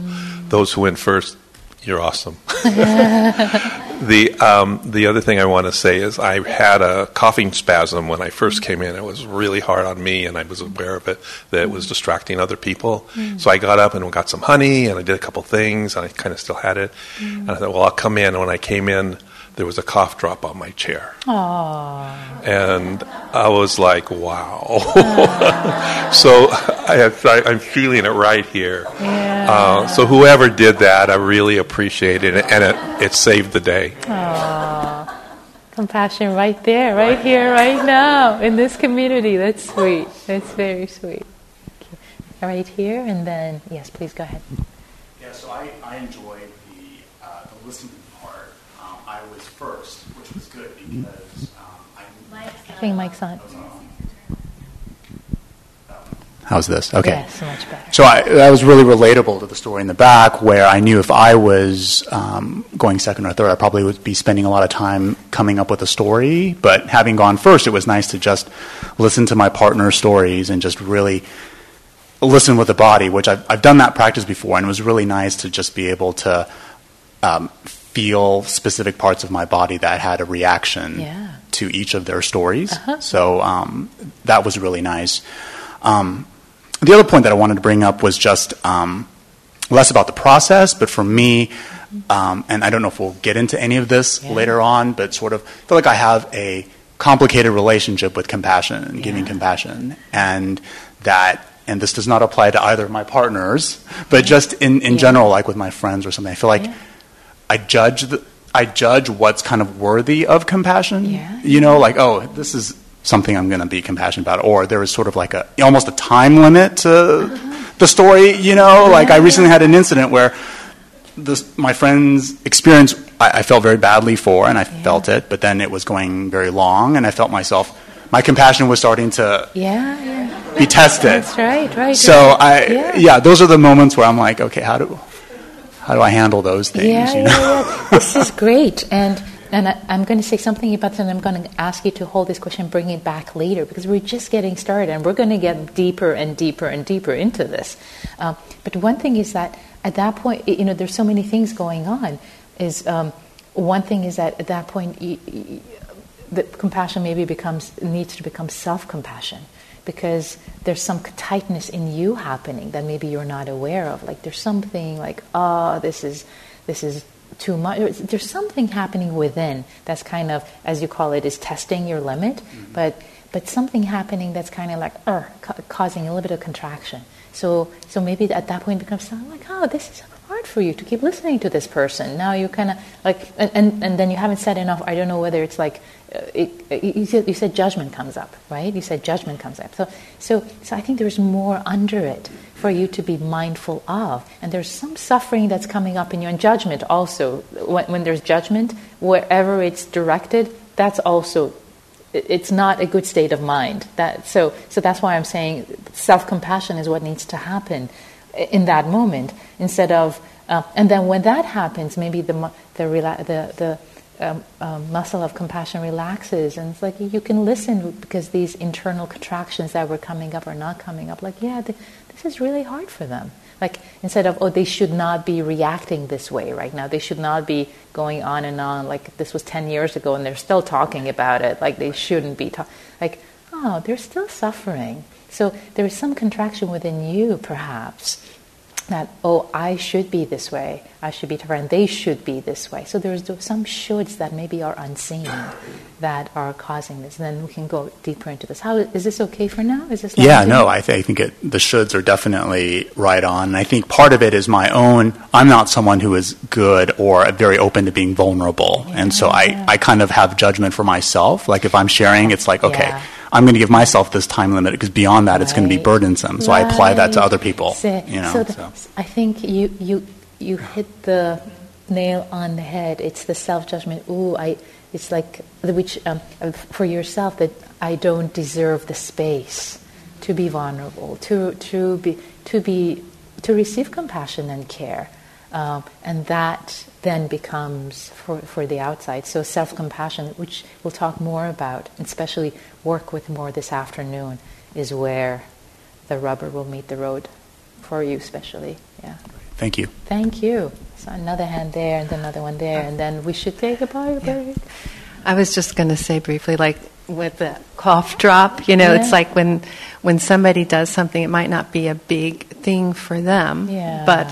those who went first, you're awesome. the um, the other thing I want to say is I had a coughing spasm when I first mm-hmm. came in. It was really hard on me, and I was aware of it that it was mm-hmm. distracting other people. Mm-hmm. So I got up and got some honey, and I did a couple things, and I kind of still had it. And I thought, well, I'll come in. And when I came in, there was a cough drop on my chair, Aww. and I was like, wow. so I, I, I'm feeling it right here. Uh, so whoever did that, I really appreciated it, and it, it saved the day. Aww. compassion right there right here right now in this community that's sweet that's very sweet right here and then yes please go ahead Yeah, so I, I enjoyed the, uh, the listening part. Um, I was first, which was good because um, I. Think Mike's on How's this? Okay. yes much better So I, that was really relatable to the story in the back, where I knew if I was um, going second or third, I probably would be spending a lot of time coming up with a story. But having gone first, it was nice to just listen to my partner's stories and just really listen with the body, which I've, I've done that practice before, and it was really nice to just be able to um, feel specific parts of my body that had a reaction Yeah. to each of their stories. Uh-huh. So um, that was really nice. Um, the other point that I wanted to bring up was just um, less about the process, but for me, um, and I don't know if we'll get into any of this Yeah. later on, but sort of feel like I have a complicated relationship with compassion and giving compassion. And that, and this does not apply to either of my partners, but just in, in Yeah. general, like with my friends or something, I feel like Yeah. I judge the, I judge what's kind of worthy of compassion. Yeah. You know, like oh, this is something I'm going to be compassionate about, or there was sort of like a almost a time limit to uh-huh. the story. You know, like I recently had an incident where this, my friend's experience I, I felt very badly for, and I felt it, but then it was going very long, and I felt myself. My compassion was starting to Yeah, yeah. be tested. That's right, right. So right. I, Yeah. yeah. those are the moments where I'm like, okay, how do, how do I handle those things? Yeah, you know? yeah. This is great. And and I, I'm going to say something about that. and I'm going to ask you to hold this question, and bring it back later, because we're just getting started, and we're going to get deeper and deeper and deeper into this. Um, but one thing is that at that point, you know, there's so many things going on. Is um, one thing is that at that point, you, you, the compassion maybe becomes needs to become self-compassion because there's some tightness in you happening that maybe you're not aware of. Like there's something like oh this is this is too much. There's something happening within that's kind of as you call it is testing your limit. But but something happening that's kind of like uh, ca- causing a little bit of contraction. So so maybe at that point it becomes like oh this is hard for you to keep listening to this person. Now you kind of like, and, and, and then you haven't said enough. I don't know whether it's like, uh, it, you, said, you said judgment comes up, right? You said judgment comes up. So, so, so I think there's more under it for you to be mindful of. And there's some suffering that's coming up in you, and judgment also. When, when there's judgment, wherever it's directed, that's also it's not a good state of mind. That so so that's why I'm saying self compassion is what needs to happen in that moment instead of uh, and then when that happens, maybe the the the the um, um, muscle of compassion relaxes, and it's like you can listen because these internal contractions that were coming up are not coming up. Like, yeah, th- this is really hard for them. Like instead of oh, they should not be reacting this way right now. They should not be going on and on like this was ten years ago, and they're still talking about it. Like they shouldn't be talking. Like oh, they're still suffering. So there is some contraction within you, perhaps, that oh i should be this way i should be different they should be this way so there's some shoulds that maybe are unseen that are causing this and then we can go deeper into this how is this okay for now is this Yeah, no. I, th- I think it, the shoulds are definitely right on. And I think part of it is my own. I'm not someone who is good or very open to being vulnerable, and so I, I kind of have judgment for myself. Like if I'm sharing, it's like okay, Yeah. I'm going to give myself this time limit because beyond that, it's going to be burdensome. So I apply that to other people. So, you know, so the- so. I think you you you hit the nail on the head. It's the self judgment. Ooh, I. It's like the which um, for yourself that I don't deserve the space to be vulnerable, to to be to be to receive compassion and care, um, and that then becomes for for the outside. So self compassion, which we'll talk more about, and especially work with more this afternoon, is where the rubber will meet the road for you, especially. Yeah. Thank you. Thank you. So another hand there, and another one there, and then we should take a bio break. I was just going to say briefly, like with the cough drop, you know, Yeah. it's like when when somebody does something, it might not be a big thing for them, Yeah. but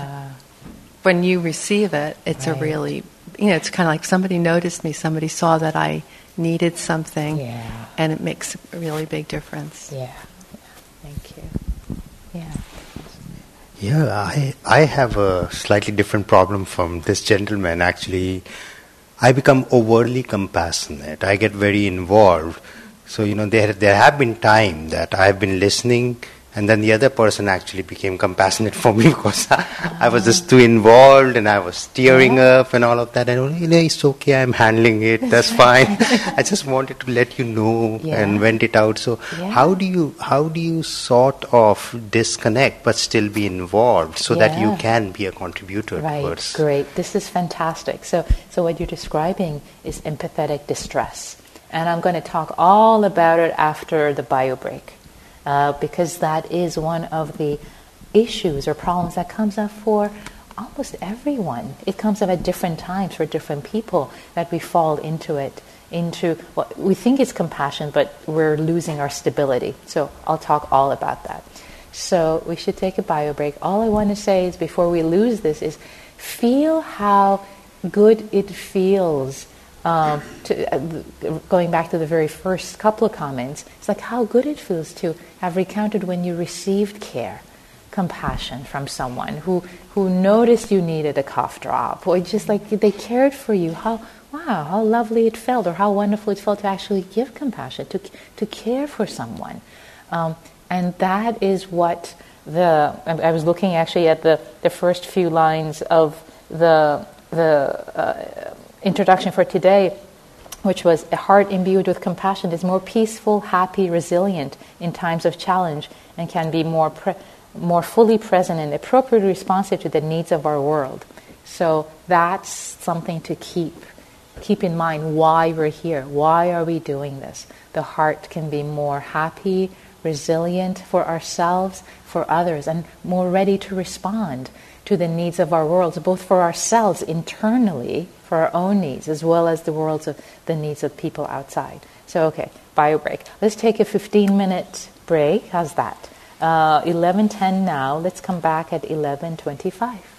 when you receive it, it's a really, you know, it's kind of like somebody noticed me, somebody saw that I needed something, Yeah. and it makes a really big difference. Yeah. yeah. Thank you. Yeah. Yeah, I I have a slightly different problem from this gentleman. Actually, I become overly compassionate. I get very involved. So you know, there there have been time that I have been listening, and then the other person actually became compassionate for me because I, I was just too involved and I was tearing up and all of that. And oh, you know, it's okay. I'm handling it. That's fine. I just wanted to let you know Yeah. and vent it out. So Yeah. how do you how do you sort of disconnect but still be involved so that you can be a contributor Right. towards Great. This is fantastic. So, so what you're describing is empathetic distress, and I'm going to talk all about it after the bio break, uh, because that is one of the issues or problems that comes up for almost everyone. It comes up at different times for different people that we fall into it. Into what we think is compassion, but we're losing our stability. So I'll talk all about that. So we should take a bio break. All I want to say is before we lose this is feel how good it feels um, to, uh, going back to the very first couple of comments, it's like how good it feels to have recounted when you received care, compassion from someone who, who noticed you needed a cough drop, or just like they cared for you. How wow, how lovely it felt, or how wonderful it felt to actually give compassion, to to care for someone, um, and that is what the. I was looking actually at the the first few lines of the the. Uh, introduction for today, which was a heart imbued with compassion is more peaceful, happy, resilient in times of challenge, and can be more pre- more fully present and appropriately responsive to the needs of our world. So that's something to keep keep in mind why we're here. Why are we doing this? The heart can be more happy, resilient for ourselves, for others, and more ready to respond to the needs of our worlds, both for ourselves internally for our own needs as well as the worlds of the needs of people outside. So, okay, bio break. Let's take a 15 minute break. How's that? Uh, 11:10 now. Let's come back at 11:25.